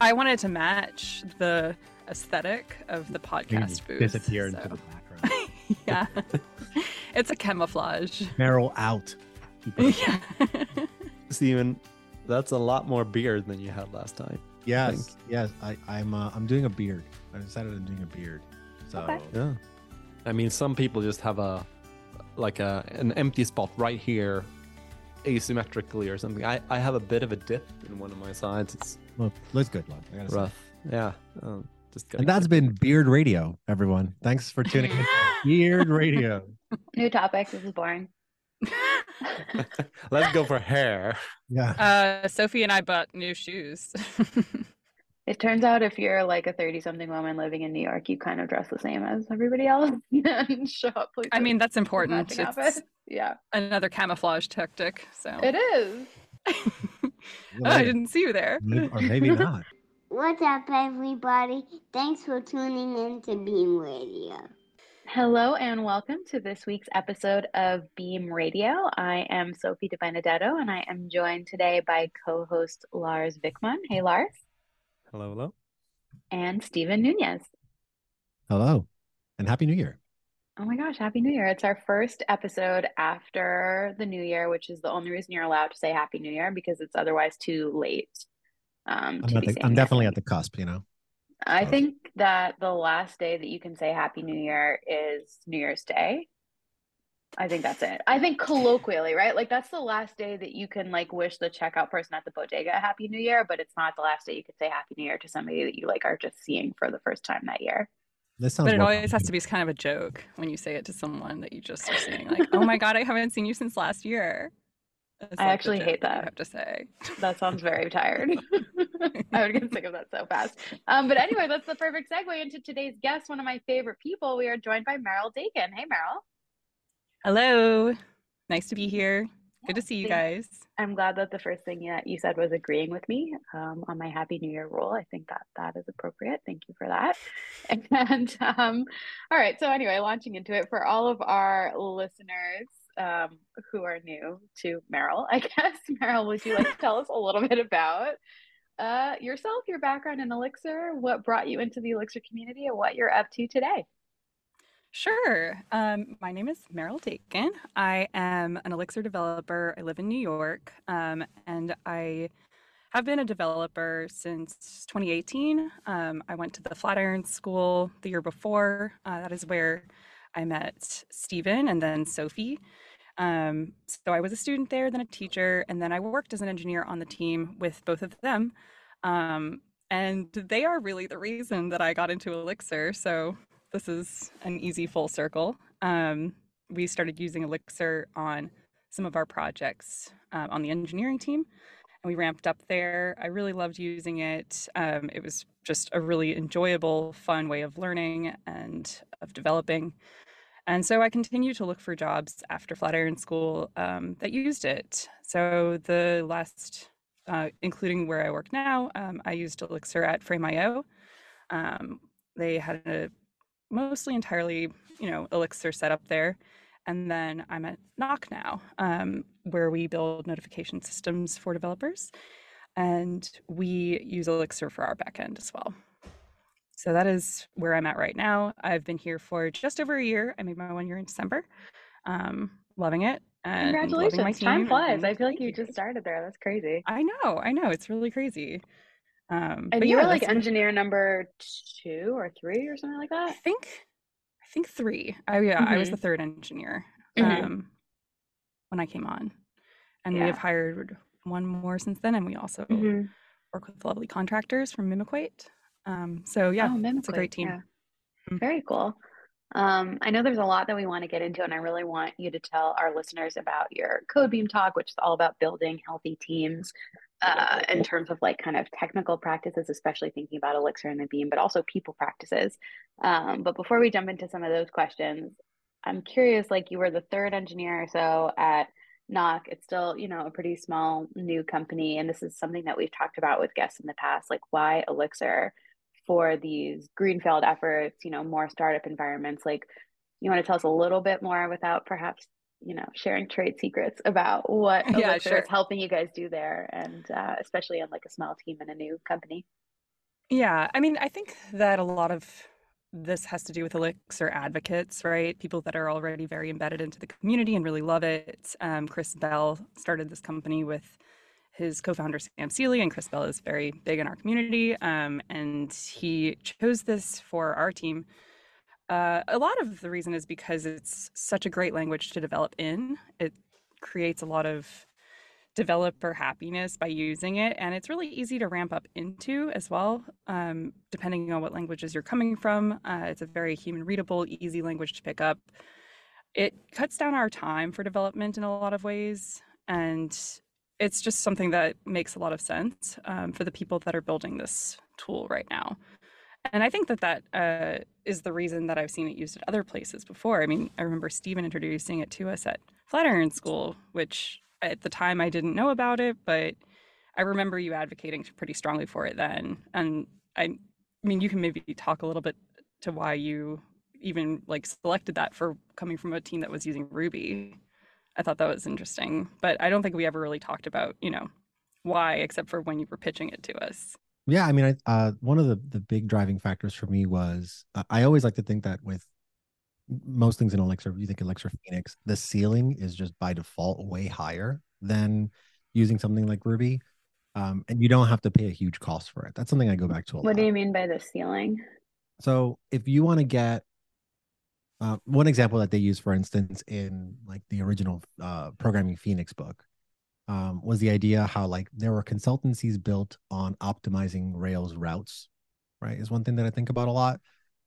I wanted to match the aesthetic of the podcast booth. Disappear so- into the background. yeah. it's a camouflage. Meryl out. Keep Yeah. Steven, that's a lot more beard than you had last time. yes, yes. I, I'm uh, I'm doing a beard. I decided I'm doing a beard. So Okay. Yeah. I mean, some people just have a like a an empty spot right here, asymmetrically or something. I I have a bit of a dip in one of my sides. It's look, looks good. Look, I gotta say. rough. Yeah. Um, just And gotta that's been Beard Radio, everyone. Thanks for tuning in. Beard Radio. New topic. This is boring. Let's go for hair. Yeah. uh, Sophie and I bought new shoes. It turns out if you're like a 30 something woman living in New York, you kind of dress the same as everybody else and show up places. I mean, that's important. It's outfits. Yeah, another camouflage tactic. So it is. oh, I didn't see you there. Or maybe not. What's up, everybody? Thanks for tuning in to Beam Radio. Hello and welcome to this week's episode of Beam Radio. I am Sophie DeBenedetto and I am joined today by co-host Lars Wikman. Hey Lars. Hello, hello. And Steven Nunez. Hello, and Happy New Year. Oh my gosh, Happy New Year. It's our first episode after the New Year, which is the only reason you're allowed to say Happy New Year because it's otherwise too late. Um, I'm, to the, I'm definitely at the cusp, you know. I So- think that the last day that you can say Happy New Year is New Year's Day. I think that's it. I think colloquially, right? Like that's the last day that you can like wish the checkout person at the bodega a Happy New Year, but it's not the last day you could say Happy New Year to somebody that you like are just seeing for the first time that year. This sounds But it always has to be kind of a joke when you say it to someone that you just are seeing, like, "Oh my god, I haven't seen you since last year." It's I like actually hate joke you that. have to say. That sounds very tired. I would get sick of that so fast. Um, but anyway, that's the perfect segue into today's guest, one of my favorite people. We are joined by Meryl Dakin. Hey, Meryl. Hello, nice to be here. Good to see you guys. I'm glad that the first thing that you said was agreeing with me um, on my Happy New Year rule. I think that that is appropriate. Thank you for that. And um, all right, so anyway, launching into it for all of our listeners um, who are new to Meryl, I guess. Meryl, would you like to tell us a little bit about uh, yourself, your background in Elixir, what brought you into the Elixir community, and what you're up to today? Sure. Um, my name is Meryl Dakin. I am an Elixir developer. I live in New York, um, and I have been a developer since 2018. Um, I went to the Flatiron School the year before. Uh, that is where I met Steven and then Sophie. Um, so I was a student there, then a teacher, and then I worked as an engineer on the team with both of them. Um, and they are really the reason that I got into Elixir. So this is an easy full circle. Um, we started using Elixir on some of our projects uh, on the engineering team, and we ramped up there. I really loved using it. Um, it was just a really enjoyable, fun way of learning and of developing. And so I continued to look for jobs after Flatiron School um, that used it. So the last, uh, including where I work now, um, I used Elixir at Frame.io. Um, they had a mostly entirely, you know, Elixir set up there. And then I'm at Knock now, um, where we build notification systems for developers. And we use Elixir for our backend as well. So that is where I'm at right now. I've been here for just over a year. I made my one year in December. Um, loving it. And loving my Congratulations. Time flies. I feel like you just started there. That's crazy. I know, I know. It's really crazy. Um, And but you yeah, were like engineer number two or three or something like that. I think, I think three. Oh yeah, I was the third engineer Mhm. um, when I came on, and we have hired one more since then, and we also Mhm. work with lovely contractors from Mimiquate. Um, so yeah, Oh, it's a great team. yeah. Mhm. Very cool. Um, I know there's a lot that we want to get into, and I really want you to tell our listeners about your Codebeam talk, which is all about building healthy teams uh, in terms of like kind of technical practices, especially thinking about Elixir and the Beam, but also people practices. Um, but before we jump into some of those questions, I'm curious, like you were the third engineer or so at Knock. It's still, you know, a pretty small new company, and this is something that we've talked about with guests in the past, like why Elixir? for these greenfield efforts, you know, more startup environments. Like, you want to tell us a little bit more without perhaps, you know, sharing trade secrets about what Yeah, Elixir sure. is helping you guys do there, and uh, especially on like a small team and a new company. Yeah, I mean, I think that a lot of this has to do with Elixir advocates, right? People that are already very embedded into the community and really love it. Um, Chris Bell started this company with his co-founder Sam Seely, and Chris Bell is very big in our community. Um, and he chose this for our team. Uh, a lot of the reason is because it's such a great language to develop in. It creates a lot of developer happiness by using it, and it's really easy to ramp up into as well, um, depending on what languages you're coming from. Uh, it's a very human readable, easy language to pick up. It cuts down our time for development in a lot of ways, and it's just something that makes a lot of sense um, for the people that are building this tool right now. And I think that that uh, is the reason that I've seen it used at other places before. I mean, I remember Steven introducing it to us at Flatiron School, which at the time I didn't know about it, but I remember you advocating pretty strongly for it then. And I, I mean, you can maybe talk a little bit to why you even like selected that for coming from a team that was using Ruby. I thought that was interesting, but I don't think we ever really talked about, you know, why except for when you were pitching it to us. Yeah, I mean, I, uh, one of the the big driving factors for me was uh, I always like to think that with most things in Elixir, you think Elixir Phoenix, the ceiling is just by default way higher than using something like Ruby. Um, and you don't have to pay a huge cost for it. That's something I go back to a What lot. do you mean by the ceiling? So if you want to get uh, one example that they use, for instance, in like the original uh, programming Phoenix book, um, was the idea how like there were consultancies built on optimizing Rails routes, right? Is one thing that I think about a lot,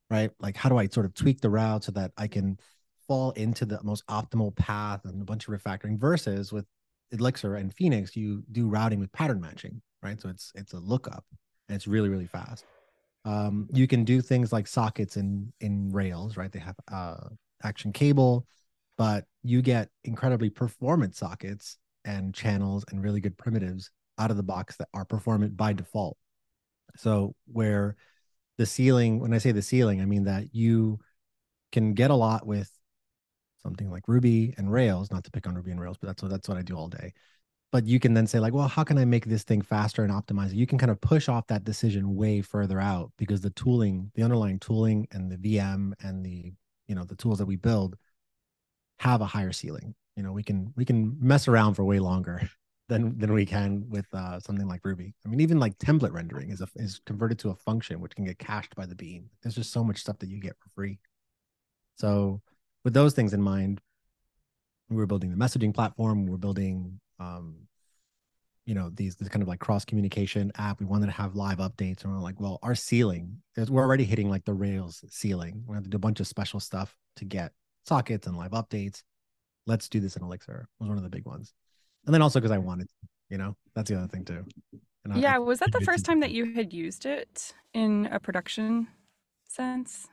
right? Like how do I sort of tweak the route so that I can fall into the most optimal path and a bunch of refactoring versus with Elixir and Phoenix, you do routing with pattern matching, right? So it's it's a lookup and it's really, really fast. Um, you can do things like sockets in in Rails, right? They have uh action cable, but you get incredibly performant sockets and channels and really good primitives out of the box that are performant by default. So where the ceiling, when I say the ceiling, I mean that you can get a lot with something like Ruby and Rails, not to pick on Ruby and Rails, but that's what that's what I do all day. But you can then say like, well, how can I make this thing faster and optimize it? You can kind of push off that decision way further out because the tooling, the underlying tooling and the VM and the, you know, the tools that we build have a higher ceiling. You know, we can we can mess around for way longer than than we can with uh, something like Ruby. I mean, even like template rendering is a, is converted to a function which can get cached by the beam. There's just so much stuff that you get for free. So with those things in mind, we were building the messaging platform. We we're building, um, you know, these this kind of like cross communication app. We wanted to have live updates, and we're like, well, our ceiling is we're already hitting like the Rails ceiling. We have to do a bunch of special stuff to get sockets and live updates. Let's do this in Elixir. Was one of the big ones, and then also because I wanted, you know, that's the other thing too. And Yeah, I- was that the first time that you had used it in a production sense?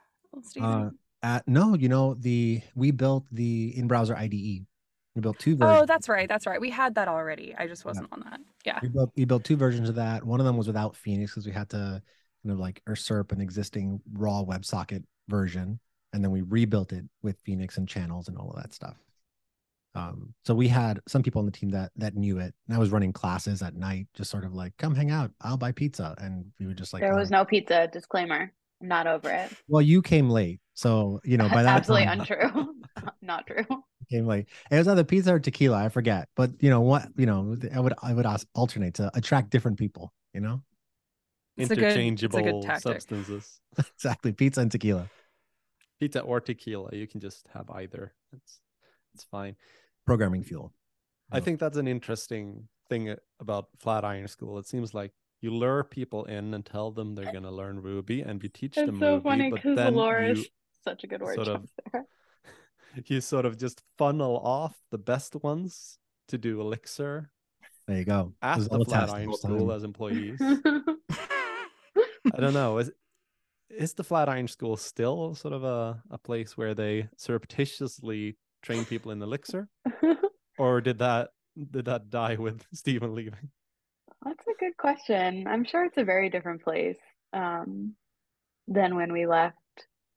Uh, at no, you know the we built the in browser IDE. We built two versions. oh, that's right. That's right. We had that already. I just wasn't on that. Yeah. we built we built two versions of that. One of them was without Phoenix because we had to kind of like usurp an existing raw WebSocket version, and then we rebuilt it with Phoenix and channels and all of that stuff. Um, so we had some people on the team that that knew it, and I was running classes at night, just sort of like, "Come hang out, I'll buy pizza," and we would just like, there was no pizza. Disclaimer. I'm not over it. Well, you came late, so you know by that Absolutely time, untrue. not true. came late. It was either pizza or tequila, I forget. But you know what? You know, I would I would ask alternate to attract different people. You know, It's a good- it's a good Interchangeable substances. exactly, pizza and tequila. Pizza or tequila, you can just have either. It's it's fine. Programming fuel. I Yeah. think that's an interesting thing a- about Flatiron School. It seems like you lure people in and tell them they're going to learn Ruby, and you teach them so Ruby, Funny, but then you such a good word. sort of- you sort of just funnel off the best ones to do Elixir There you go. It at the all a Flatiron whole School as employees. I don't know. Is is the Flatiron School still sort of a, a place where they surreptitiously train people in Elixir, or did that did that die with Steven leaving? That's a good question. I'm sure it's a very different place um, than when we left.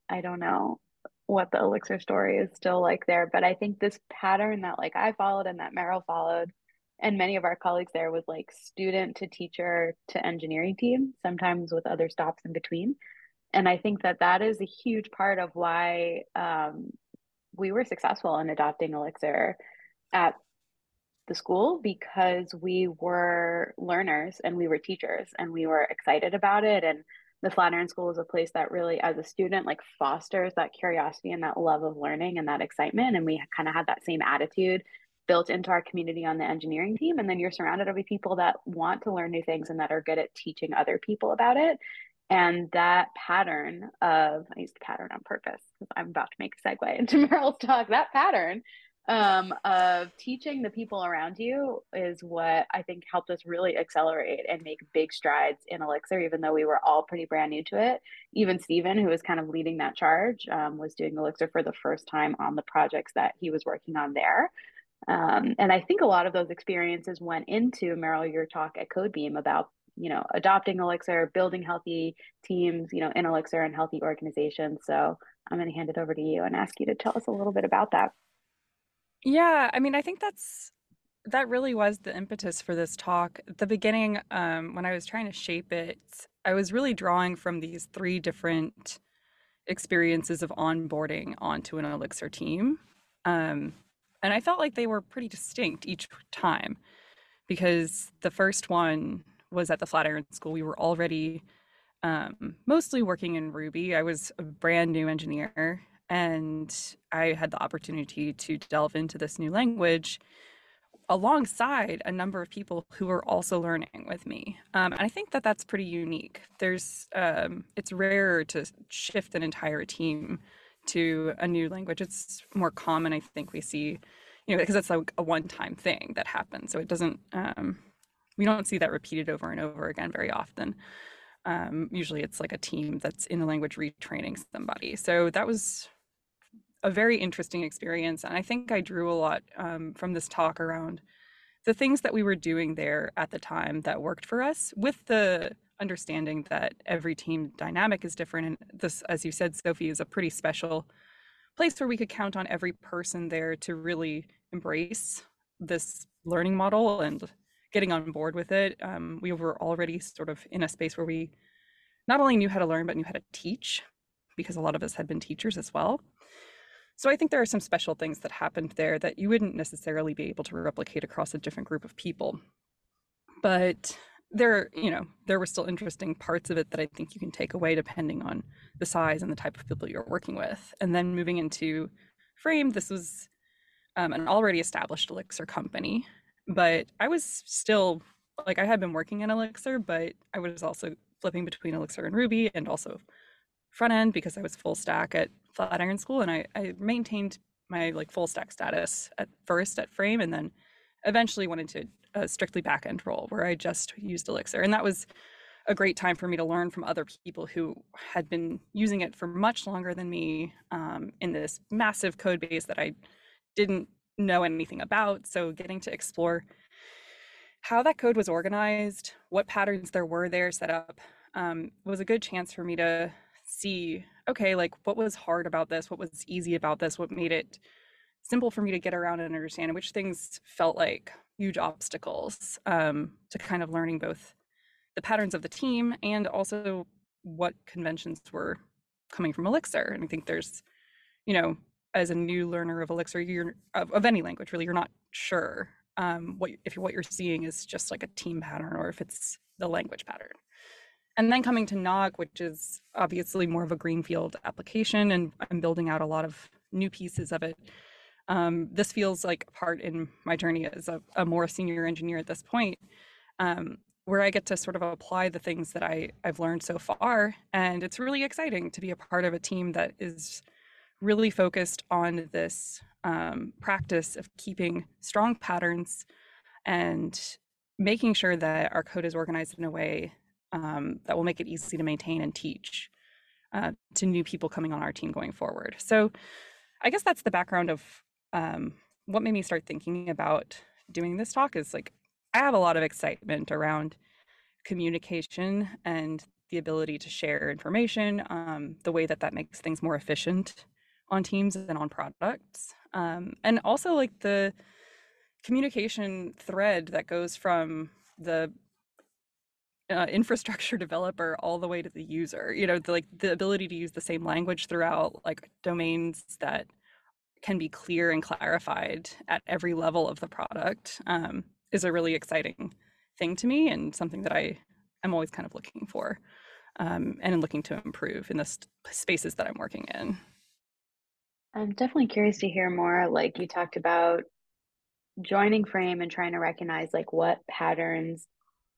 I don't know what the Elixir story is still like there, but I think this pattern that like I followed and that Meryl followed and many of our colleagues there was like student to teacher to engineering team, sometimes with other stops in between. And I think that that is a huge part of why um, we were successful in adopting Elixir at the school because we were learners and we were teachers and we were excited about it. And the Flatiron School is a place that really, as a student, like fosters that curiosity and that love of learning and that excitement. And we kind of had that same attitude built into our community on the engineering team. And then you're surrounded by people that want to learn new things and that are good at teaching other people about it. And that pattern of, I used the pattern on purpose because I'm about to make a segue into Meryl's talk. That pattern um, of teaching the people around you is what I think helped us really accelerate and make big strides in Elixir, even though we were all pretty brand new to it. Even Steven, who was kind of leading that charge, um, was doing Elixir for the first time on the projects that he was working on there. Um, and I think a lot of those experiences went into Meryl, your talk at Codebeam about you know adopting Elixir, building healthy teams, you know, in Elixir and healthy organizations. So I'm going to hand it over to you and ask you to tell us a little bit about that. Yeah, I mean, I think that's that really was the impetus for this talk. The beginning, um, when I was trying to shape it, I was really drawing from these three different experiences of onboarding onto an Elixir team. Um, and I felt like they were pretty distinct each time because the first one was at the Flatiron School. We were already um, mostly working in Ruby. I was a brand new engineer and I had the opportunity to delve into this new language alongside a number of people who were also learning with me. Um, and I think that that's pretty unique. There's, um, it's rare to shift an entire team to a new language. It's more common, I think, we see, you know, because it's like a one time thing that happens. So it doesn't, um, we don't see that repeated over and over again very often. Um, usually it's like a team that's in the language retraining somebody. So that was a very interesting experience. And I think I drew a lot um, from this talk around the things that we were doing there at the time that worked for us with the understanding that every team dynamic is different. And this, as you said, Sophie, is a pretty special place where we could count on every person there to really embrace this learning model and getting on board with it. Um, we were already sort of in a space where we not only knew how to learn, but knew how to teach because a lot of us had been teachers as well. So I think there are some special things that happened there that you wouldn't necessarily be able to replicate across a different group of people. But there you know there were still interesting parts of it that i think you can take away depending on the size and the type of people you're working with and then moving into frame this was um, an already established elixir company but i was still like i had been working in elixir but i was also flipping between elixir and ruby and also front end because i was full stack at flatiron school and i, I maintained my like full stack status at first at frame and then eventually went into a strictly backend role where I just used Elixir. And that was a great time for me to learn from other people who had been using it for much longer than me um, in this massive code base that I didn't know anything about. So getting to explore how that code was organized, what patterns there were there set up, um, was a good chance for me to see okay, like what was hard about this, what was easy about this, what made it simple for me to get around and understand, which things felt like huge obstacles um, to kind of learning both the patterns of the team and also what conventions were coming from Elixir. And I think there's, you know, as a new learner of Elixir, you're of, of any language really, you're not sure um, what if what you're seeing is just like a team pattern or if it's the language pattern. And then coming to Knock, which is obviously more of a greenfield application, and I'm building out a lot of new pieces of it um, this feels like a part in my journey as a, a more senior engineer at this point, um, where I get to sort of apply the things that I, I've learned so far. And it's really exciting to be a part of a team that is really focused on this um, practice of keeping strong patterns and making sure that our code is organized in a way um, that will make it easy to maintain and teach uh, to new people coming on our team going forward. So I guess that's the background of um, what made me start thinking about doing this talk is like I have a lot of excitement around communication and the ability to share information, um, the way that that makes things more efficient on teams and on products, um, and also like the communication thread that goes from the uh, infrastructure developer all the way to the user you know the, like the ability to use the same language throughout like domains that can be clear and clarified at every level of the product um, is a really exciting thing to me and something that i am always kind of looking for um, and looking to improve in the spaces that i'm working in i'm definitely curious to hear more like you talked about joining frame and trying to recognize like what patterns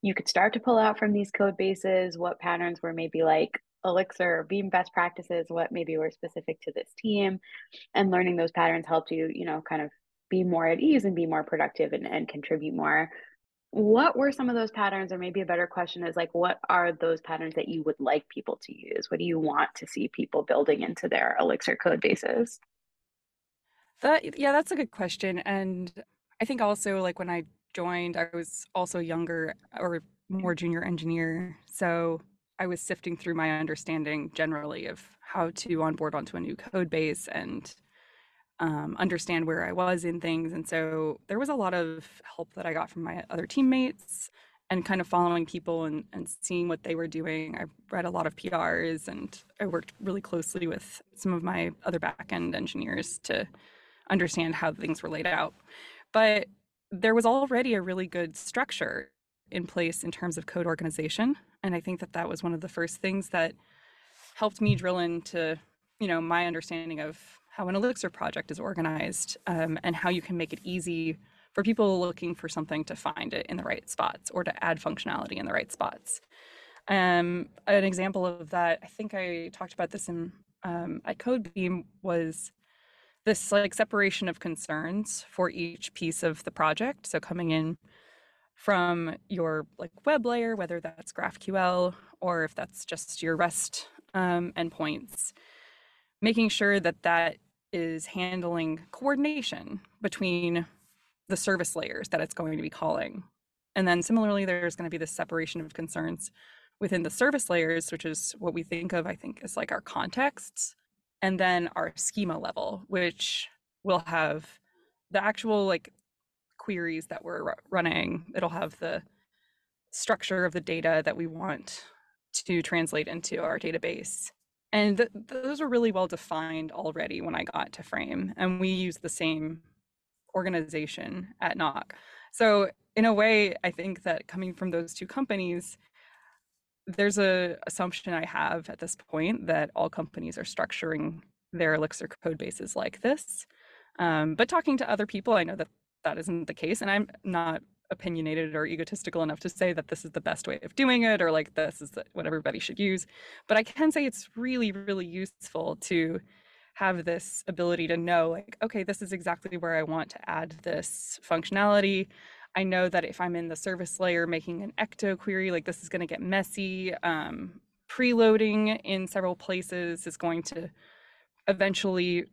you could start to pull out from these code bases what patterns were maybe like elixir or beam best practices what maybe were specific to this team and learning those patterns helped you you know kind of be more at ease and be more productive and, and contribute more what were some of those patterns or maybe a better question is like what are those patterns that you would like people to use what do you want to see people building into their elixir code bases that yeah that's a good question and i think also like when i joined, I was also younger or more junior engineer. So I was sifting through my understanding generally of how to onboard onto a new code base and um, understand where I was in things. And so there was a lot of help that I got from my other teammates and kind of following people and, and seeing what they were doing. I read a lot of PRs and I worked really closely with some of my other backend engineers to understand how things were laid out. But there was already a really good structure in place in terms of code organization and i think that that was one of the first things that helped me drill into you know my understanding of how an elixir project is organized um, and how you can make it easy for people looking for something to find it in the right spots or to add functionality in the right spots um, an example of that i think i talked about this in um, at codebeam was this like separation of concerns for each piece of the project. So coming in from your like web layer, whether that's GraphQL or if that's just your REST um, endpoints, making sure that that is handling coordination between the service layers that it's going to be calling. And then similarly, there's going to be this separation of concerns within the service layers, which is what we think of, I think, as like our contexts and then our schema level, which will have the actual like queries that we're running. It'll have the structure of the data that we want to translate into our database. And th- those are really well defined already when I got to Frame, and we use the same organization at Knock. So, in a way, I think that coming from those two companies, there's a assumption I have at this point that all companies are structuring their Elixir code bases like this. Um, but talking to other people, I know that that isn't the case, and I'm not opinionated or egotistical enough to say that this is the best way of doing it or like this is what everybody should use. But I can say it's really, really useful to have this ability to know like, okay, this is exactly where I want to add this functionality. I know that if I'm in the service layer making an ecto query, like this is going to get messy. Um, preloading in several places is going to eventually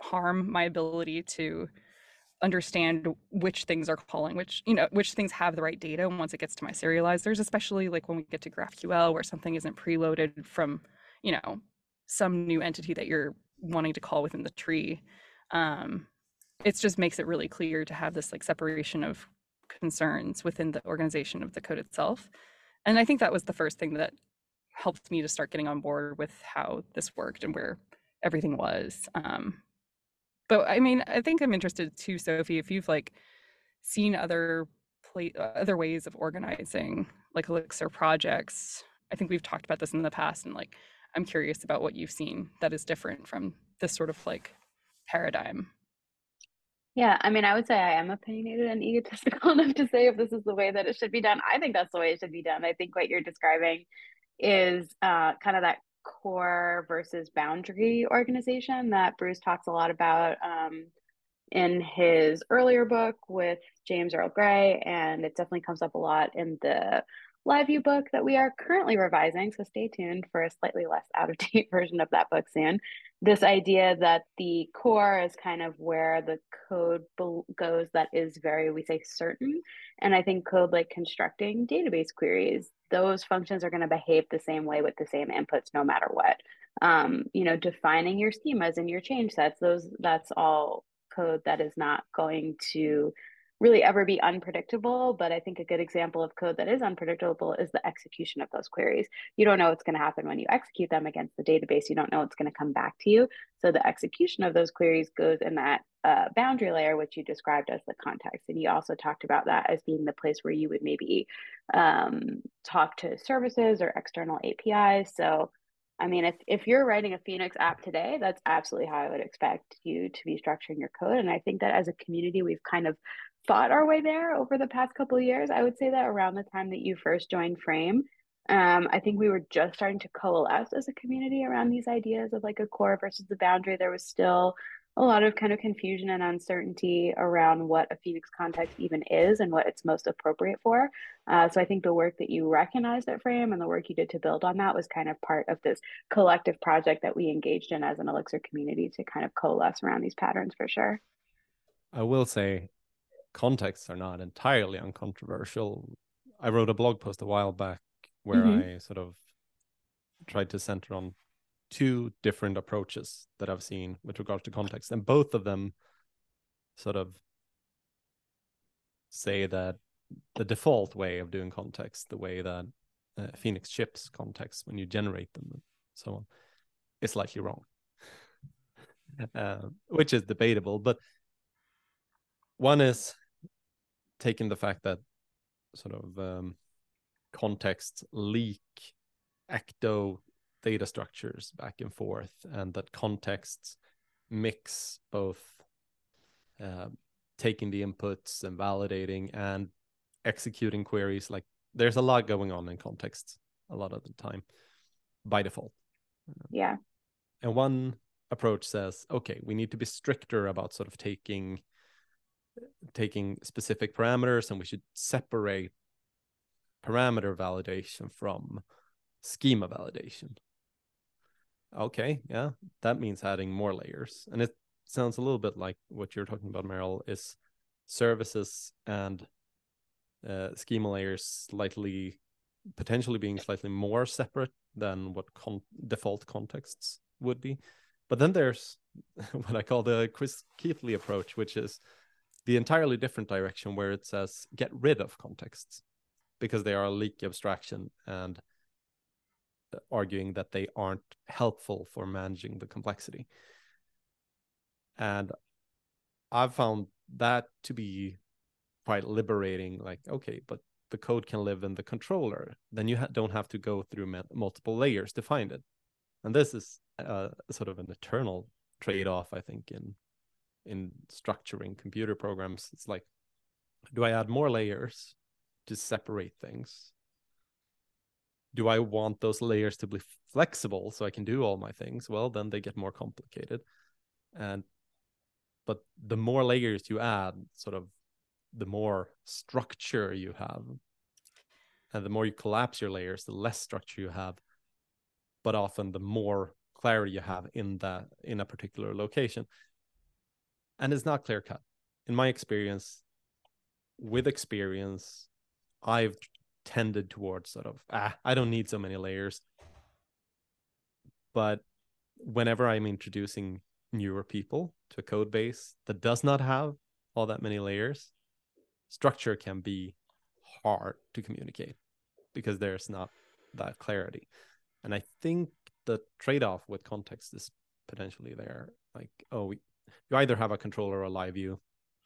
harm my ability to understand which things are calling which you know which things have the right data once it gets to my serializers especially like when we get to graphql where something isn't preloaded from you know some new entity that you're wanting to call within the tree um it just makes it really clear to have this like separation of concerns within the organization of the code itself. And I think that was the first thing that helped me to start getting on board with how this worked and where everything was. Um, but I mean, I think I'm interested too, Sophie, if you've like seen other play, other ways of organizing like Elixir projects. I think we've talked about this in the past, and like I'm curious about what you've seen that is different from this sort of like paradigm. Yeah, I mean, I would say I am opinionated and egotistical enough to say if this is the way that it should be done. I think that's the way it should be done. I think what you're describing is uh, kind of that core versus boundary organization that Bruce talks a lot about um, in his earlier book with James Earl Gray, and it definitely comes up a lot in the LiveView book that we are currently revising. So stay tuned for a slightly less out of date version of that book soon this idea that the core is kind of where the code goes that is very we say certain and i think code like constructing database queries those functions are going to behave the same way with the same inputs no matter what um, you know defining your schemas and your change sets those that's all code that is not going to really ever be unpredictable. But I think a good example of code that is unpredictable is the execution of those queries. You don't know what's going to happen when you execute them against the database. You don't know what's going to come back to you. So the execution of those queries goes in that uh, boundary layer, which you described as the context. And you also talked about that as being the place where you would maybe um, talk to services or external APIs. So I mean, if, if you're writing a Phoenix app today, that's absolutely how I would expect you to be structuring your code. And I think that as a community, we've kind of fought our way there over the past couple of years. I would say that around the time that you first joined Frame, um, I think we were just starting to coalesce as a community around these ideas of like a core versus the boundary. There was still a lot of kind of confusion and uncertainty around what a Phoenix context even is and what it's most appropriate for. Uh, so I think the work that you recognized at Frame and the work you did to build on that was kind of part of this collective project that we engaged in as an Elixir community to kind of coalesce around these patterns for sure. I will say contexts are not entirely uncontroversial. I wrote a blog post a while back where mm-hmm. I sort of tried to center on two different approaches that I've seen with regards to context, and both of them sort of say that the default way of doing context, the way that uh, Phoenix ships context when you generate them, and so on, is slightly wrong, uh, which is debatable. But one is taking the fact that sort of um, context leak ecto data structures back and forth, and that contexts mix both uh, taking the inputs and validating and executing queries. Like there's a lot going on in context a lot of the time by default. Yeah. And one approach says, okay, we need to be stricter about sort of taking taking specific parameters and we should separate parameter validation from schema validation okay, yeah, that means adding more layers. And it sounds a little bit like what you're talking about, Meryl, is services and uh, schema layers slightly, potentially being slightly more separate than what con- default contexts would be. But then there's what I call the Chris Keathley approach, which is the entirely different direction where it says get rid of contexts because they are a leaky abstraction and arguing that they aren't helpful for managing the complexity. And I've found that to be quite liberating. Like, okay, but the code can live in the controller. Then you ha- don't have to go through multiple layers to find it. And this is uh, sort of an eternal trade-off, I think, in in structuring computer programs. It's like, do I add more layers to separate things do I want those layers to be flexible so I can do all my things? Well, then they get more complicated. And but the more layers you add, sort of the more structure you have. And the more you collapse your layers, the less structure you have. But often the more clarity you have in that in a particular location. And it's not clear cut. In my experience, with experience, I've tended towards sort of ah i don't need so many layers but whenever i'm introducing newer people to a code base that does not have all that many layers structure can be hard to communicate because there's not that clarity and i think the trade-off with context is potentially there like oh you either have a controller or a live view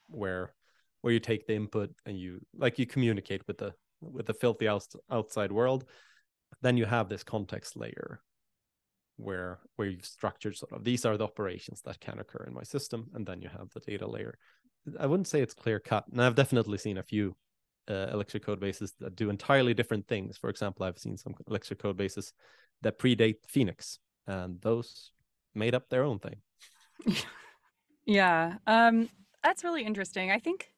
where where you take the input and you like you communicate with the with the filthy outside world then you have this context layer where where you've structured sort of these are the operations that can occur in my system and then you have the data layer. I wouldn't say it's clear cut and i've definitely seen a few uh, elixir code bases that do entirely different things. For example i've seen some elixir code bases that predate phoenix and those made up their own thing yeah um that's really interesting i think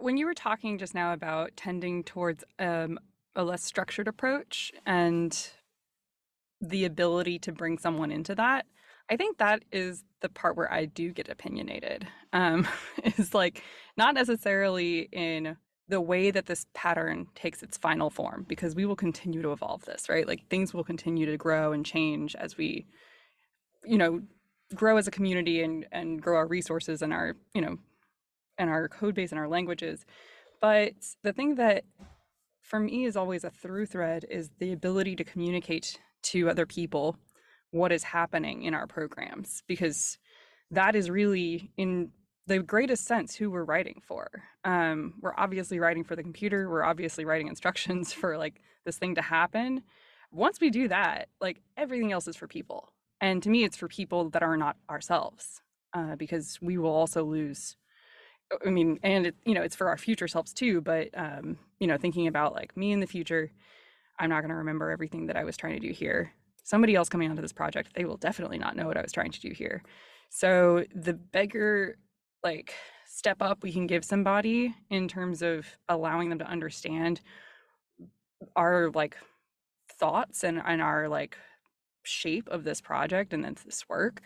when you were talking just now about tending towards um, a less structured approach and the ability to bring someone into that, I think that is the part where I do get opinionated. Um, is like not necessarily in the way that this pattern takes its final form, because we will continue to evolve this, right? Like things will continue to grow and change as we, you know, grow as a community and and grow our resources and our, you know, and our code base and our languages. But the thing that for me is always a through thread is the ability to communicate to other people what is happening in our programs because that is really in the greatest sense who we're writing for. Um, we're obviously writing for the computer. We're obviously writing instructions for like this thing to happen. Once we do that like everything else is for people and to me it's for people that are not ourselves uh, because we will also lose i mean and it, you know it's for our future selves too but um, you know thinking about like me in the future i'm not going to remember everything that i was trying to do here. Somebody else coming onto this project they will definitely not know what i was trying to do here. So the bigger like step up we can give somebody in terms of allowing them to understand our like thoughts and, and our like shape of this project and then this work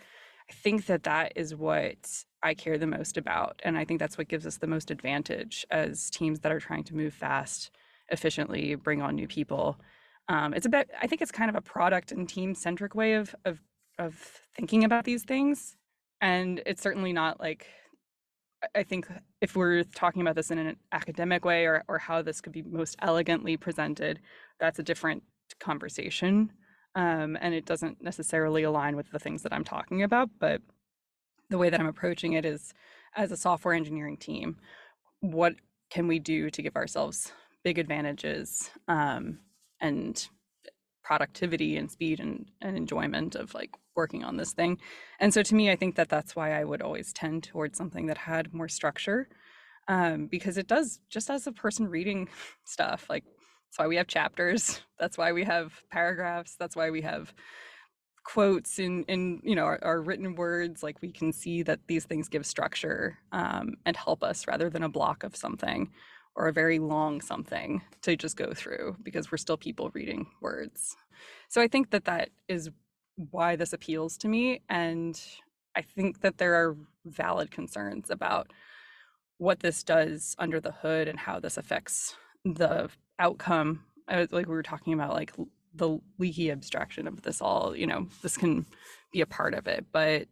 i think that that is what i care the most about and i think that's what gives us the most advantage as teams that are trying to move fast efficiently bring on new people um, it's a bit i think it's kind of a product and team centric way of of of thinking about these things and it's certainly not like I think if we're talking about this in an academic way or, or how this could be most elegantly presented, that's a different conversation. Um, and it doesn't necessarily align with the things that I'm talking about. But the way that I'm approaching it is as a software engineering team, what can we do to give ourselves big advantages um, and productivity and speed and, and enjoyment of like working on this thing. And so to me, I think that that's why I would always tend towards something that had more structure um, because it does, just as a person reading stuff, like that's why we have chapters, that's why we have paragraphs, that's why we have quotes in in you know our, our, written words. Like we can see that these things give structure um, and help us rather than a block of something or a very long something to just go through because we're still people reading words. So i think that that is why this appeals to me. And I think that there are valid concerns about what this does under the hood and how this affects the outcome. I was, like we were talking about, like the leaky abstraction of this all. You know, this can be a part of it, but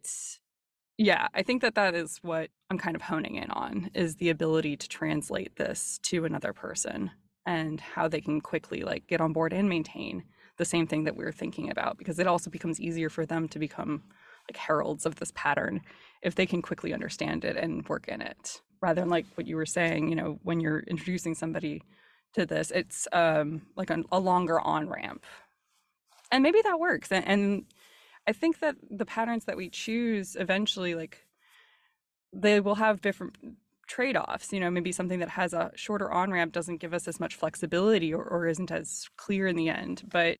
yeah, I think that that is what I'm kind of honing in on is the ability to translate this to another person and how they can quickly like get on board and maintain the same thing that we're thinking about because it also becomes easier for them to become like heralds of this pattern if they can quickly understand it and work in it rather than like what you were saying you know when you're introducing somebody to this it's um like a, a longer on ramp and maybe that works and, and i think that the patterns that we choose eventually like they will have different trade-offs you know maybe something that has a shorter on ramp doesn't give us as much flexibility or, or isn't as clear in the end but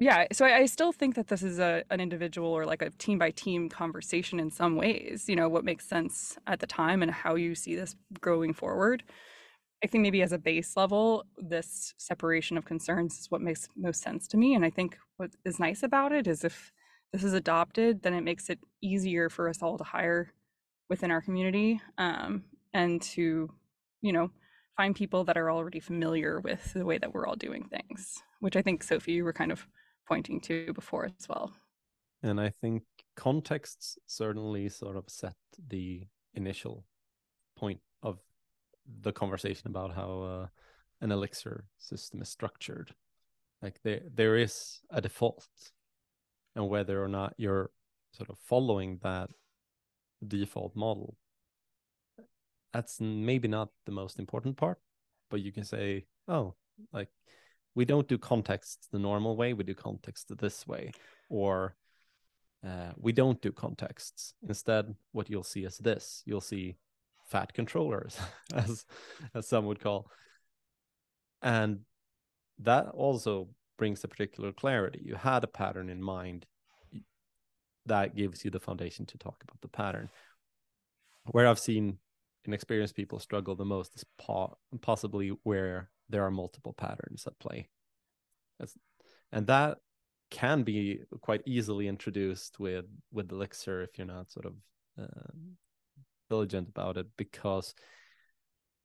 yeah so I, I, still think that this is a an individual or like a team by team conversation in some ways you know what makes sense at the time and how you see this growing forward i think maybe as a base level this separation of concerns is what makes most sense to me and i think what is nice about it is if this is adopted then it makes it easier for us all to hire within our community um, and to, you know, find people that are already familiar with the way that we're all doing things, which I think Sophie you were kind of pointing to before as well. And I think contexts certainly sort of set the initial point the conversation about how uh, an elixir system is structured. Like there, there is a default, and whether or not you're sort of following that default model that's maybe not the most important part, but you can say, oh, like we don't do context the normal way, we do context this way, or uh, we don't do contexts. Instead, what you'll see is this: you'll see fat controllers, as as some would call, and that also brings a particular clarity. You had a pattern in mind that gives you the foundation to talk about the pattern. Where I've seen inexperienced people struggle the most is po- possibly where there are multiple patterns at play. That's, and that can be quite easily introduced with with Elixir if you're not sort of uh, diligent about it because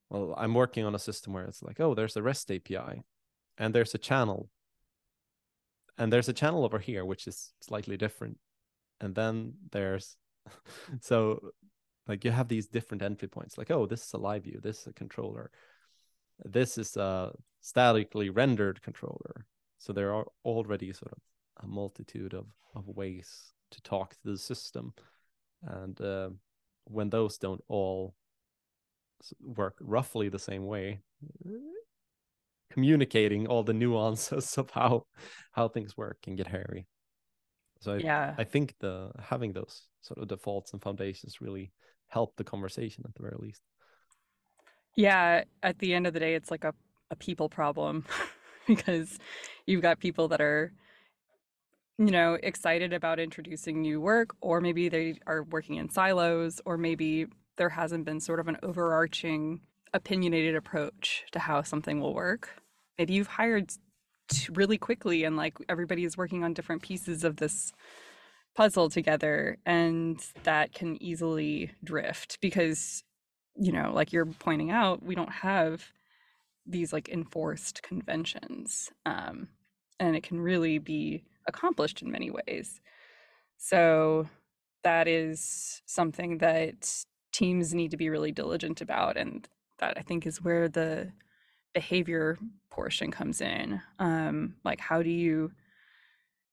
well I'm working on a system where it's like oh there's a REST API and there's a channel. And there's a channel over here which is slightly different. And then there's so like you have these different entry points like oh this is a live view this is a controller. This is a statically rendered controller. So there are already sort of a multitude of, of ways to talk to the system. And uh, when those don't all work roughly the same way communicating all the nuances of how how things work can get hairy. So I, yeah. I think the having those sort of defaults and foundations really help the conversation at the very least. Yeah at the end of the day it's like a, a people problem because you've got people that are you know excited about introducing new work or maybe they are working in silos or maybe there hasn't been sort of an overarching opinionated approach to how something will work. Maybe you've hired really quickly and like everybody is working on different pieces of this puzzle together and that can easily drift because you know like you're pointing out we don't have these like enforced conventions um and it can really be accomplished in many ways. So that is something that teams need to be really diligent about. And that I think is where the behavior portion comes in. Um, like, how do you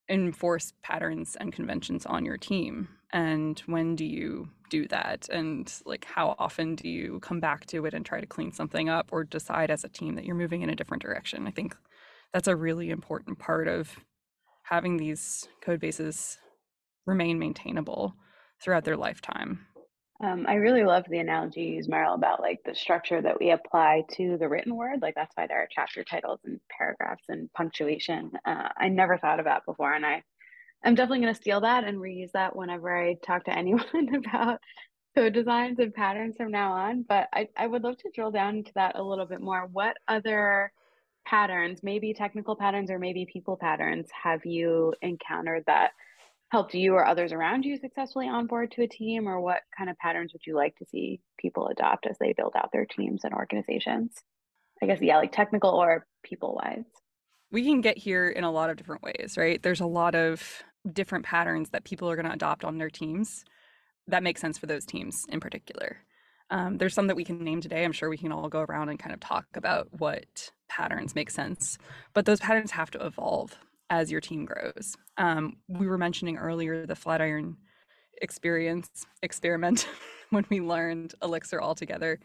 enforce patterns and conventions on your team? And when do you do that? And like, how often do you come back to it and try to clean something up or decide as a team that you're moving in a different direction? I think that's a really important part of having these code bases remain maintainable throughout their lifetime. Um, I really love the analogy you use, Meryl, about like the structure that we apply to the written word. Like that's why there are chapter titles and paragraphs and punctuation. Uh, I never thought about that before, and I, I'm definitely going to steal that and reuse that whenever I talk to anyone about code designs and patterns from now on. But I, I would love to drill down into that a little bit more. What other patterns, maybe technical patterns or maybe people patterns, have you encountered that helped you or others around you successfully onboard to a team? Or what kind of patterns would you like to see people adopt as they build out their teams and organizations? I guess, yeah, like technical or people wise. We can get here in a lot of different ways, right? There's a lot of different patterns that people are going to adopt on their teams that make sense for those teams in particular. Um, there's some that we can name today. I'm sure we can all go around and kind of talk about what patterns make sense, but those patterns have to evolve as your team grows. Um, we were mentioning earlier the Flatiron experience experiment when we learned Elixir all together,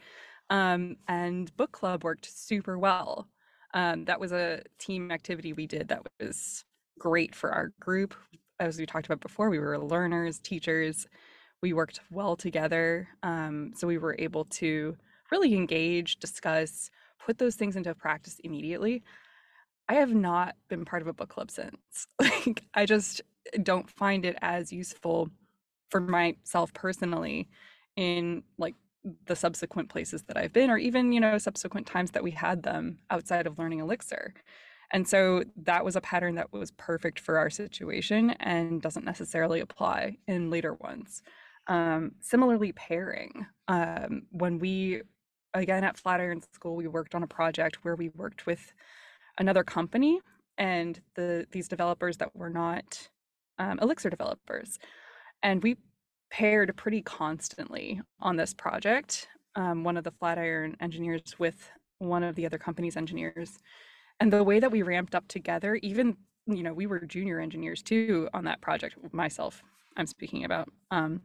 um, and book club worked super well. Um, that was a team activity we did that was great for our group. As we talked about before, we were learners, teachers, we worked well together. Um, so we were able to really engage, discuss, put those things into practice immediately. I have not been part of a book club since. like I just don't find it as useful for myself personally in like the subsequent places that I've been or even, you know, subsequent times that we had them outside of learning Elixir. And so that was a pattern that was perfect for our situation and doesn't necessarily apply in later ones. Um, similarly, pairing. Um, when we, again at Flatiron School, we worked on a project where we worked with another company and the these developers that were not um, Elixir developers, and we paired pretty constantly on this project. Um, one of the Flatiron engineers with one of the other company's engineers, and the way that we ramped up together, even you know we were junior engineers too on that project. Myself, I'm speaking about. Um,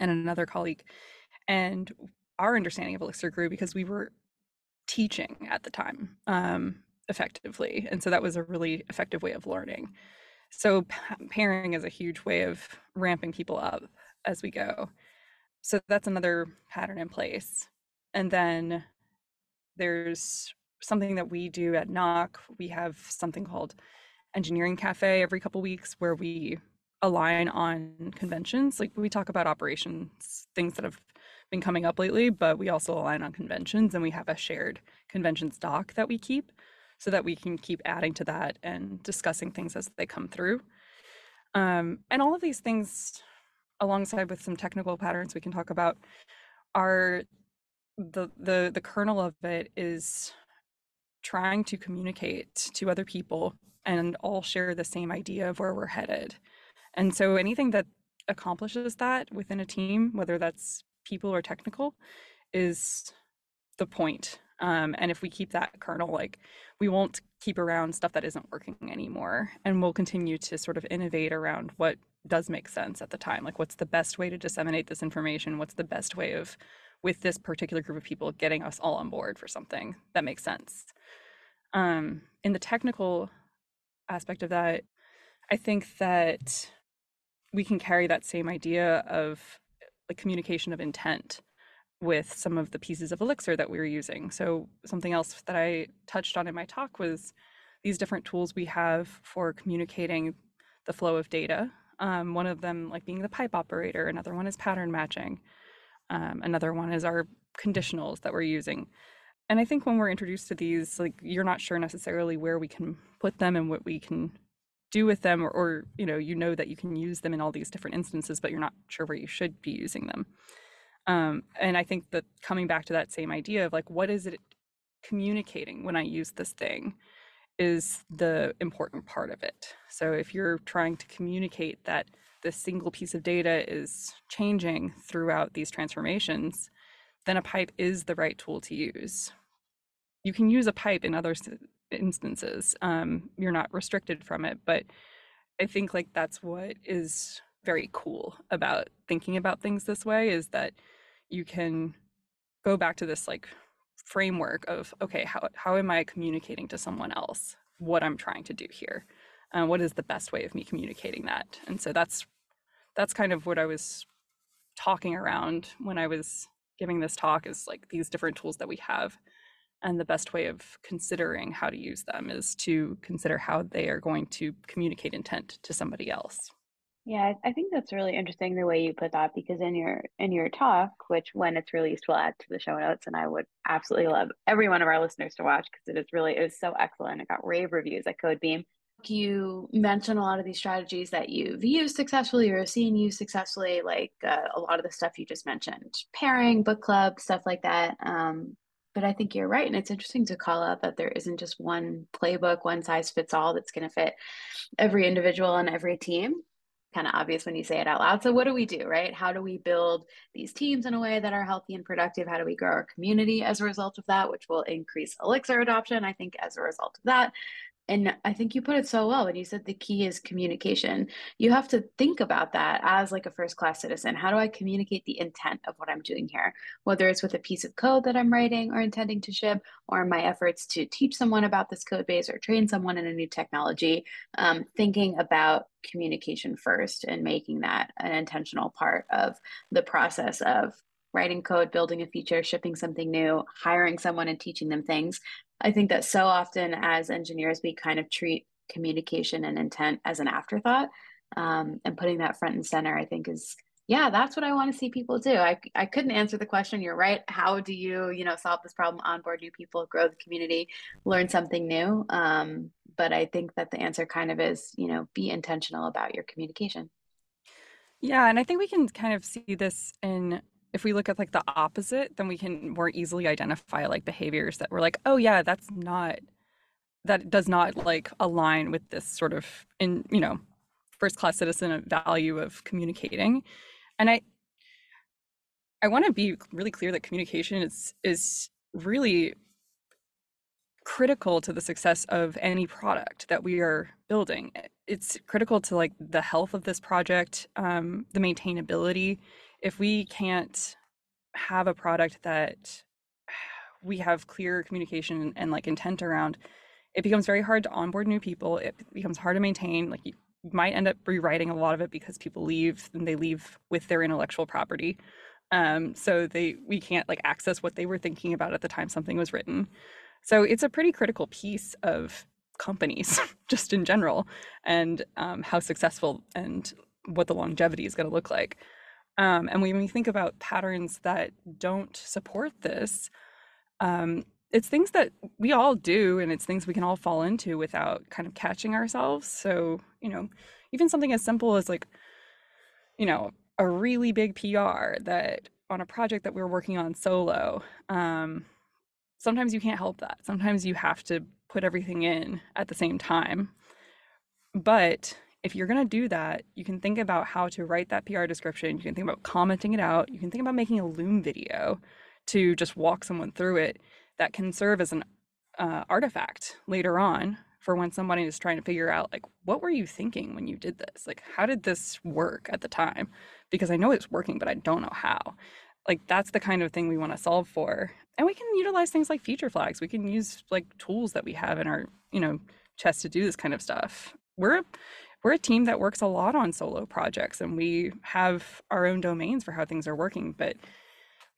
and another colleague. And our understanding of Elixir grew because we were teaching at the time um, effectively. And so that was a really effective way of learning. So pairing is a huge way of ramping people up as we go. So that's another pattern in place. And then there's something that we do at Knock. We have something called Engineering Cafe every couple weeks where we align on conventions. Like we talk about operations, things that have been coming up lately, but we also align on conventions and we have a shared conventions doc that we keep so that we can keep adding to that and discussing things as they come through. Um, and all of these things, alongside with some technical patterns we can talk about, are the the the kernel of it is trying to communicate to other people and all share the same idea of where we're headed and so anything that accomplishes that within a team, whether that's people or technical is the point. Um, and if we keep that kernel, like we won't keep around stuff that isn't working anymore. And we'll continue to sort of innovate around what does make sense at the time. Like, what's the best way to disseminate this information? What's the best way of, with this particular group of people, getting us all on board for something that makes sense? Um, in the technical aspect of that, I think that we can carry that same idea of like communication of intent with some of the pieces of Elixir that we were using. So something else that I touched on in my talk was these different tools we have for communicating the flow of data. Um, one of them like being the pipe operator, another one is pattern matching. Um, another one is our conditionals that we're using. And I think when we're introduced to these, like you're not sure necessarily where we can put them and what we can do with them, or, or you know, you know that you can use them in all these different instances, but you're not sure where you should be using them. Um, and I think that coming back to that same idea of like, what is it communicating when I use this thing is the important part of it. So if you're trying to communicate that this single piece of data is changing throughout these transformations, then a pipe is the right tool to use. You can use a pipe in other instances. Um, you're not restricted from it, but I think like that's what is very cool about thinking about things this way is that you can go back to this like framework of okay how, how am i communicating to someone else what i'm trying to do here uh, what is the best way of me communicating that and so that's that's kind of what i was talking around when i was giving this talk is like these different tools that we have and the best way of considering how to use them is to consider how they are going to communicate intent to somebody else yeah, I think that's really interesting the way you put that because in your in your talk, which when it's released we'll add to the show notes, and I would absolutely love every one of our listeners to watch because it is really it was so excellent. It got rave reviews at Code BEAM. You mentioned a lot of these strategies that you've used successfully or seen used successfully, like uh, a lot of the stuff you just mentioned, pairing, book club, stuff like that. Um, but I think you're right, and it's interesting to call out that there isn't just one playbook, one size fits all that's going to fit every individual and every team kind of obvious when you say it out loud. So, what do we do, right? How do we build these teams in a way that are healthy and productive? How do we grow our community as a result of that, which will increase Elixir adoption, I think, as a result of that? And I think you put it so well when you said the key is communication. You have to think about that as like a first class citizen. How do I communicate the intent of what I'm doing here? Whether it's with a piece of code that I'm writing or intending to ship, or my efforts to teach someone about this code base or train someone in a new technology, um, thinking about communication first and making that an intentional part of the process of writing code, building a feature, shipping something new, hiring someone and teaching them things. I think that so often as engineers, we kind of treat communication and intent as an afterthought. Um, and putting that front and center, I think, is yeah, that's what I want to see people do. I, I couldn't answer the question. You're right. How do you, you know, solve this problem, onboard new people, grow the community, learn something new? Um, but I think that the answer kind of is, you know, be intentional about your communication. Yeah, and I think we can kind of see this in if we look at like the opposite, then we can more easily identify like behaviors that we're like, oh yeah, that's not that does not like align with this sort of in you know first class citizen value of communicating. And i i want to be really clear that communication is is really critical to the success of any product that we are building. It's critical to like the health of this project um, the maintainability if we can't have a product that we have clear communication and like intent around, it becomes very hard to onboard new people. It becomes hard to maintain. Like you might end up rewriting a lot of it because people leave and they leave with their intellectual property. Um, so they we can't like access what they were thinking about at the time something was written. So it's a pretty critical piece of companies just in general and um, how successful and what the longevity is going to look like. Um, and when we think about patterns that don't support this, um, it's things that we all do and it's things we can all fall into without kind of catching ourselves. So, you know, even something as simple as like, you know, a really big PR that on a project that we we're working on solo, um, sometimes you can't help that. Sometimes you have to put everything in at the same time. But if you're going to do that, you can think about how to write that PR description. You can think about commenting it out. You can think about making a Loom video to just walk someone through it that can serve as an uh, artifact later on for when somebody is trying to figure out like what were you thinking when you did this? Like how did this work at the time? Because i know it's working but i don't know how. Like that's the kind of thing we want to solve for. And we can utilize things like feature flags. We can use like tools that we have in our you know chest to do this kind of stuff. We're we're a team that works a lot on solo projects and we have our own domains for how things are working but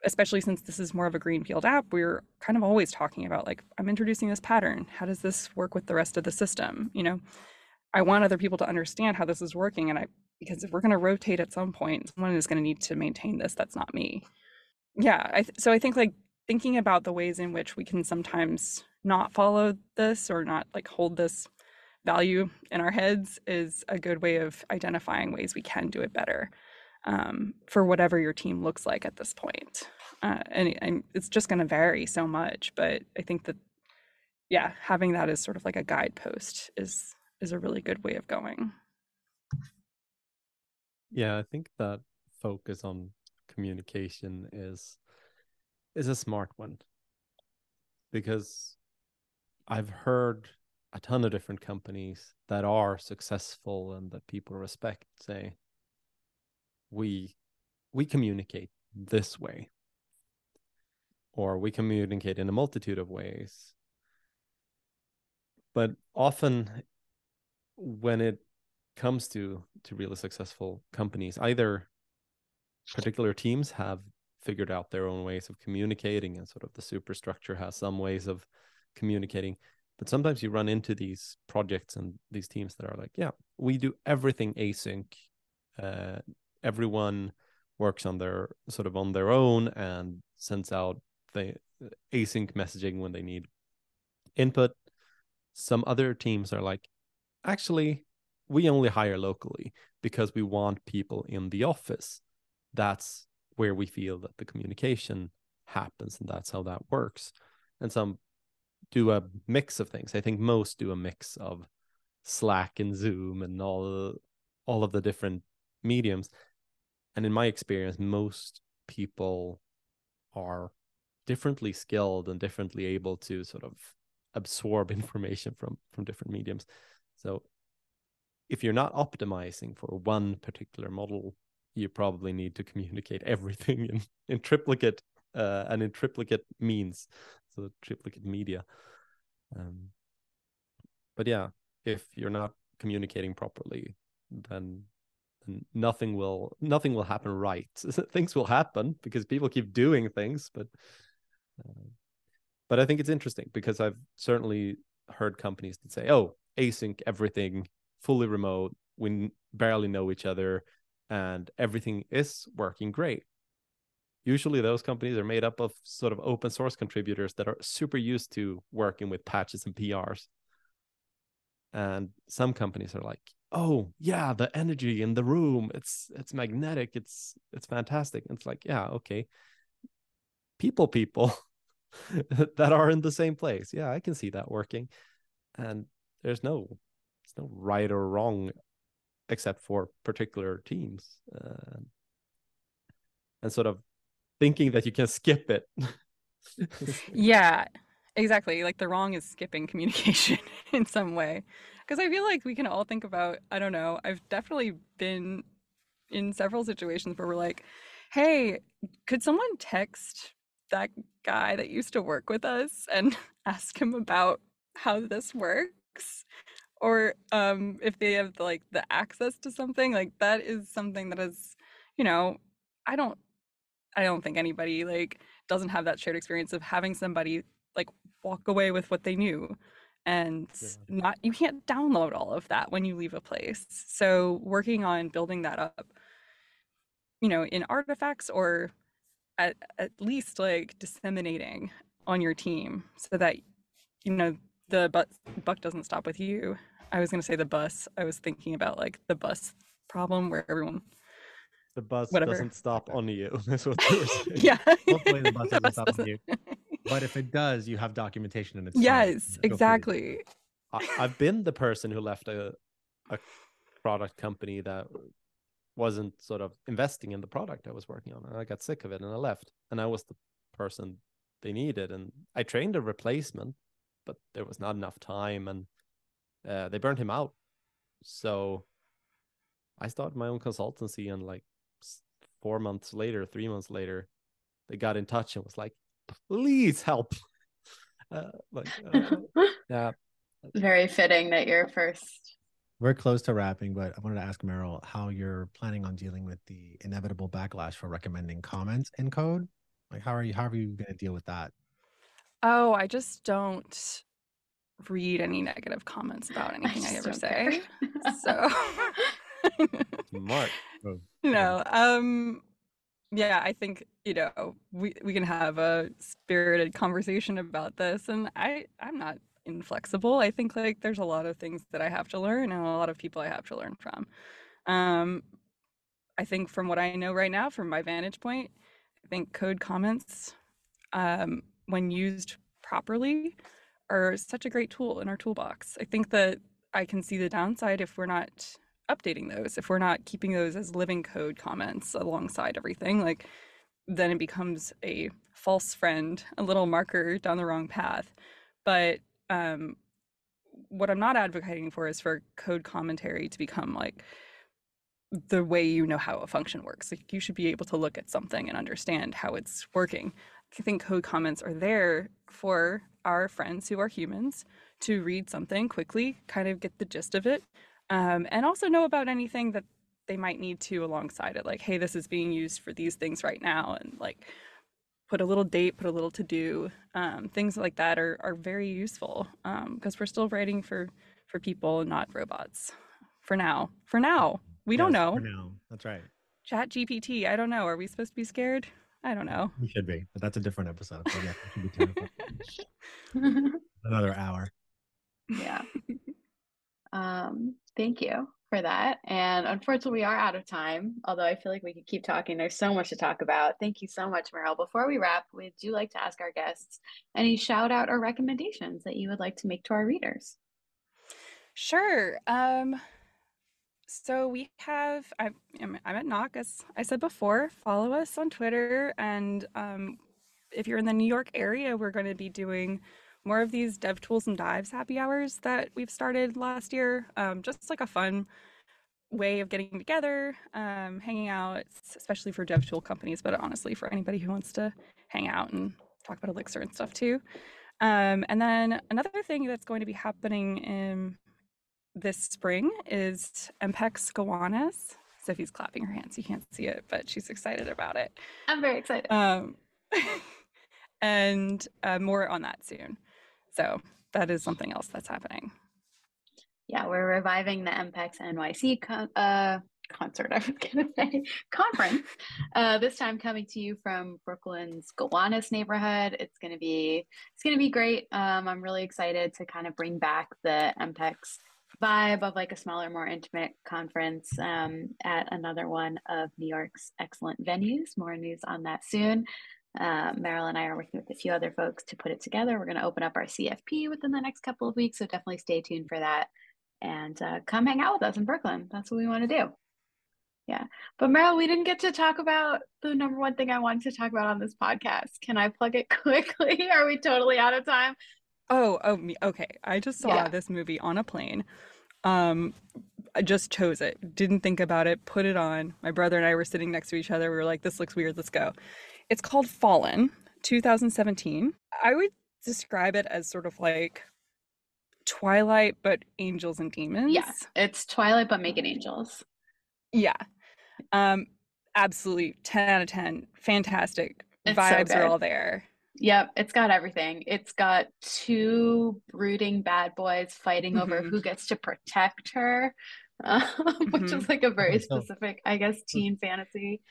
especially since this is more of a greenfield app we're kind of always talking about like i'm introducing this pattern. How does this work with the rest of the system? You know i want other people to understand how this is working and i because if we're going to rotate at some point someone is going to need to maintain this that's not me. Yeah I th- so i think like thinking about the ways in which we can sometimes not follow this or not like hold this value in our heads is a good way of identifying ways we can do it better um, for whatever your team looks like at this point. Uh, and, and it's just going to vary so much, but I think that yeah, having that as sort of like a guidepost is is a really good way of going. Yeah, I think that focus on communication is is a smart one because I've heard a ton of different companies that are successful and that people respect say we we communicate this way. Or we communicate in a multitude of ways. But often when it comes to to really successful companies either particular teams have figured out their own ways of communicating and sort of the superstructure has some ways of communicating but sometimes you run into these projects and these teams that are like yeah we do everything async. Uh, everyone works on their sort of on their own and sends out the async messaging when they need input. Some other teams are like actually we only hire locally because we want people in the office. That's where we feel that the communication happens and that's how that works. And some do a mix of things. I think most do a mix of slack and zoom and all all of the different mediums. And in my experience most people are differently skilled and differently able to sort of absorb information from from different mediums. So if you're not optimizing for one particular model you probably need to communicate everything in, in triplicate uh, and in triplicate means so triplicate media. Um, but yeah if you're not communicating properly then nothing will nothing will happen right. Things will happen because people keep doing things but uh, but i think it's interesting because i've certainly heard companies that say oh async everything fully remote we barely know each other and everything is working great usually those companies are made up of sort of open source contributors that are super used to working with patches and prs and some companies are like oh yeah the energy in the room it's it's magnetic it's it's fantastic. And it's like yeah okay. People people that are in the same place. Yeah i can see that working. And there's no there's no right or wrong except for particular teams. Uh, and sort of thinking that you can skip it yeah exactly like the wrong is skipping communication in some way because I feel like we can all think about, I don't know, I've definitely been in several situations where we're like, hey, could someone text that guy that used to work with us and ask him about how this works? Or um, if they have like the access to something, like that is something that is, you know, I don't, I don't think anybody like doesn't have that shared experience of having somebody like walk away with what they knew and yeah. not you can't download all of that when you leave a place. So working on building that up you know in artifacts or at, at least like disseminating on your team so that you know the but buck doesn't stop with you. I was going to say the bus. I was thinking about like the bus problem where everyone the bus whatever. doesn't stop on you that's what you were saying yeah hopefully the bus doesn't the bus stop doesn't. on you but if it does, you have documentation and it's yes, exactly. I, have been the person who left a, a product company that wasn't sort of investing in the product I was working on. And I got sick of it and I left. And I was the person they needed. And I trained a replacement, but there was not enough time and uh, they burned him out. So I started my own consultancy and like four months later, three months later, they got in touch and was like, please help. Uh, like, uh, yeah. Very fitting that you're first. We're close to wrapping, but I wanted to ask Meryl how you're planning on dealing with the inevitable backlash for recommending comments in code. Like, how are you? How are you going to deal with that? Oh, I just don't read any negative comments about anything I, I ever say. so smart. Know, um, yeah, I think you know we we can have a spirited conversation about this, and I I'm not inflexible. I think like there's a lot of things that I have to learn, and a lot of people I have to learn from. Um, I think from what I know right now, from my vantage point, I think code comments, um, when used properly, are such a great tool in our toolbox. I think that I can see the downside if we're not updating those, if we're not keeping those as living code comments alongside everything, like then it becomes a false friend, a little marker down the wrong path. But um, what I'm not advocating for is for code commentary to become like the way you know how a function works. Like you should be able to look at something and understand how it's working. I think code comments are there for our friends who are humans to read something quickly, kind of get the gist of it, um, and also know about anything that they might need to alongside it. Like, hey, this is being used for these things right now, and like put a little date, put a little to do. Um, things like that are are very useful because um, we're still writing for for people, not robots. For now, for now, we yes, don't know. For now, that's right. Chat GPT. I don't know. Are we supposed to be scared? I don't know. We should be, but that's a different episode. So yeah, Another hour. Yeah. um, thank you for that. And unfortunately, we are out of time, although I feel like we could keep talking. There's so much to talk about. Thank you so much, Meryl. Before we wrap, we do like to ask our guests any shout out or recommendations that you would like to make to our readers. Sure. Um, so we have, I'm, I'm at Knock, as I said before. Follow us on Twitter. And um, if you're in the New York area, we're going to be doing more of these dev tools and dives happy hours that we've started last year. Um, just like a fun way of getting together, um, hanging out, especially for dev tool companies, but honestly for anybody who wants to hang out and talk about Elixir and stuff too. Um, and then another thing that's going to be happening in this spring is EMPEX Gowanus. Sophie's clapping her hands. You can't see it, but she's excited about it. I'm very excited. Um, and uh, more on that soon. So that is something else that's happening. Yeah, we're reviving the EMPEX NYC con- uh, concert, I was going to say, conference. Uh, this time coming to you from Brooklyn's Gowanus neighborhood. It's going to be it's going to be great. Um, I'm really excited to kind of bring back the EMPEX vibe of like a smaller, more intimate conference um, at another one of New York's excellent venues. More news on that soon. Uh, Meryl and I are working with a few other folks to put it together. We're going to open up our CFP within the next couple of weeks, so definitely stay tuned for that and uh, come hang out with us in Brooklyn. That's what we want to do. Yeah. But Meryl, we didn't get to talk about the number one thing I wanted to talk about on this podcast. Can I plug it quickly? Are we totally out of time? Oh, oh, me. Okay. I just saw yeah. this movie on a plane. Um, I just chose it. Didn't think about it. Put it on. My brother and I were sitting next to each other. We were like, "This looks weird. Let's go." It's called Fallen, 2017. I would describe it as sort of like Twilight, but angels and demons. Yeah, it's Twilight, but make it angels. Yeah. Um, absolutely 10 out of 10. Fantastic. It's Vibes so are all there. Yep, it's got everything. It's got two brooding bad boys fighting mm-hmm. over who gets to protect her, which mm-hmm. is like a very specific, I guess, teen fantasy.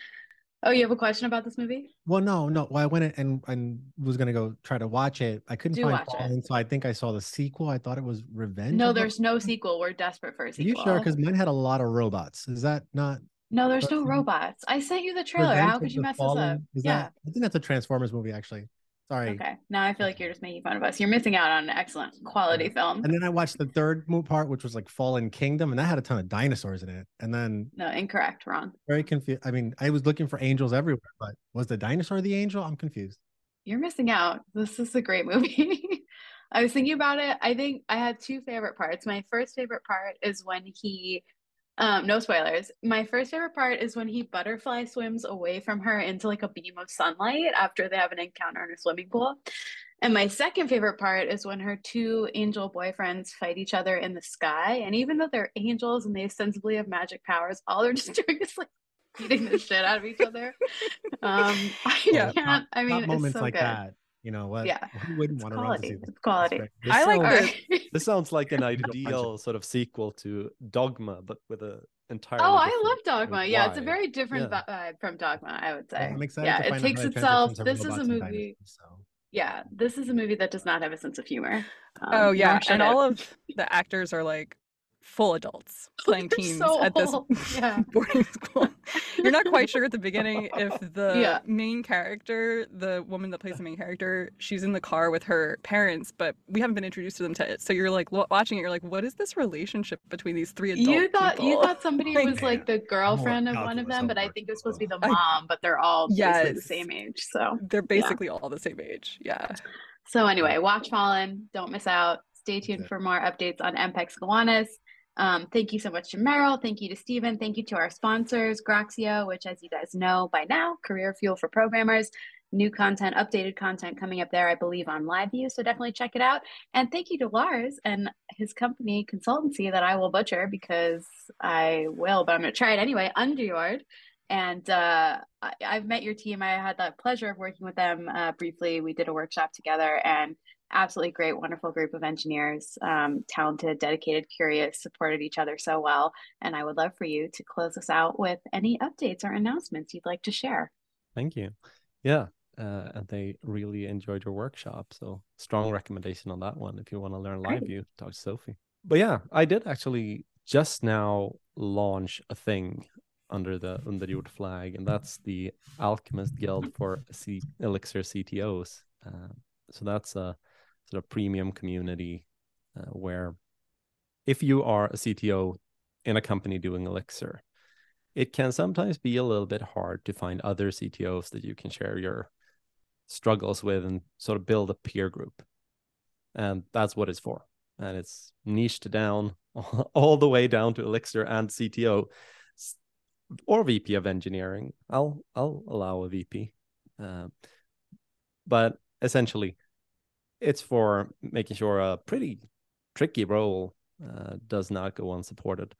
Oh, you have a question about this movie? Well, no, no. Well, I went and and was gonna go try to watch it. I couldn't Do find Fallen, so I think I saw the sequel. I thought it was Revenge. No, there's no sequel. We're desperate for a sequel. Are you sure? Because mine had a lot of robots. Is that not? No, there's no mm-hmm. robots. I sent you the trailer. Revenge How could you mess Fallen? this up? Is yeah, that, I think that's a Transformers movie actually. Sorry. Okay. Now I feel like you're just making fun of us. You're missing out on an excellent quality film. And then I watched the third part, which was like Fallen Kingdom, and that had a ton of dinosaurs in it. And then No, incorrect. Wrong. very confused. I mean, I was looking for angels everywhere, but was the dinosaur the angel? I'm confused. You're missing out. This is a great movie. I was thinking about it. I think I had two favorite parts. My first favorite part is when he um no spoilers. My first favorite part is when he butterfly swims away from her into like a beam of sunlight after they have an encounter in a swimming pool. And my second favorite part is when her two angel boyfriends fight each other in the sky. And even though they're angels and they ostensibly have magic powers, all they're just doing is like beating the shit out of each other. Um, I Yeah. can't. Not- I not mean, it's moments so like good. that. You know what? Yeah. Who wouldn't It's want to run to quality. see this? It's quality. This I like sounds- the- right. This sounds like an ideal sort of sequel to Dogma, but with a entirely. Oh, I love Dogma. Yeah, it's a very different Yeah. vibe from Dogma, I would Well, say. I'm excited yeah, to it find out takes itself. This is a movie. dinosaurs, so. Yeah, this is a movie that does not have a sense of humor. Um, oh yeah, and it. all of the actors are like full adults playing They're teens so at this. Yeah. boarding school. You're not quite sure at the beginning if the Yeah. main character, the woman that plays the main character, she's in the car with her parents, but we haven't been introduced to them to it. So you're like watching it, you're like, what is this relationship between these three adults? You thought you thought somebody Like- was like the girlfriend of one of them, but I think to it was supposed to be the I- mom, but they're all basically the same age. So They're basically all the same age. Yeah. So anyway, watch Fallen. Don't miss out. Stay tuned for more updates on EMPEX Gowanus. Um, thank you so much to Meryl. Thank you to Stephen. Thank you to our sponsors, Groxio, which, as you guys know by now, career fuel for programmers. New content, updated content coming up there, I believe, on LiveView. So definitely check it out. And thank you to Lars and his company consultancy that I will butcher because I will, but I'm going to try it anyway. Underyard. And uh, I, I've met your team. I had the pleasure of working with them uh, briefly. We did a workshop together and absolutely great, wonderful group of engineers, um, talented, dedicated, curious, supported each other so well. And I would love for you to close us out with any updates or announcements you'd like to share. Thank you. Yeah. Uh, and they really enjoyed your workshop. So strong recommendation on that one if you want to learn Great. live view, talk to Sophie. But yeah, I did actually just now launch a thing under the Underjord flag, and that's the Alchemist Guild for C- Elixir CTOs. Uh, so that's a sort of premium community uh, where if you are a CTO in a company doing Elixir, it can sometimes be a little bit hard to find other CTOs that you can share your struggles with and sort of build a peer group. And that's what it's for. And it's niched down all the way down to Elixir and CTO or VP of engineering. I'll I'll allow a VP. Uh, but essentially, it's for making sure a pretty tricky role uh, does not go unsupported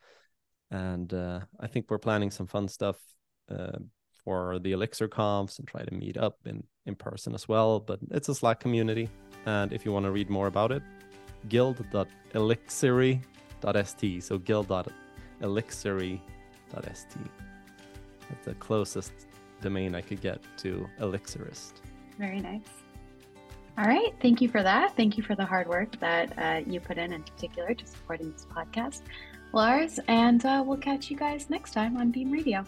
and uh, I think we're planning some fun stuff uh, for the Elixir comps and try to meet up in in person as well. But it's a Slack community, and if you want to read more about it, guild.elixiri.st. So guild.elixiri.st. That's the closest domain I could get to Elixirist. Very nice. All right. Thank you for that. Thank you for the hard work that uh, you put in, in particular, to supporting this podcast, Lars. And uh, we'll catch you guys next time on Beam Radio.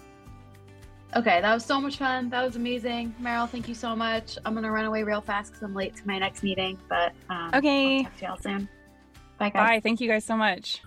Okay, that was so much fun. That was amazing. Meryl, thank you so much. I'm going to run away real fast because I'm late to my next meeting, but um, Okay. I'll talk to y'all soon. Bye, guys. Bye. Thank you guys so much.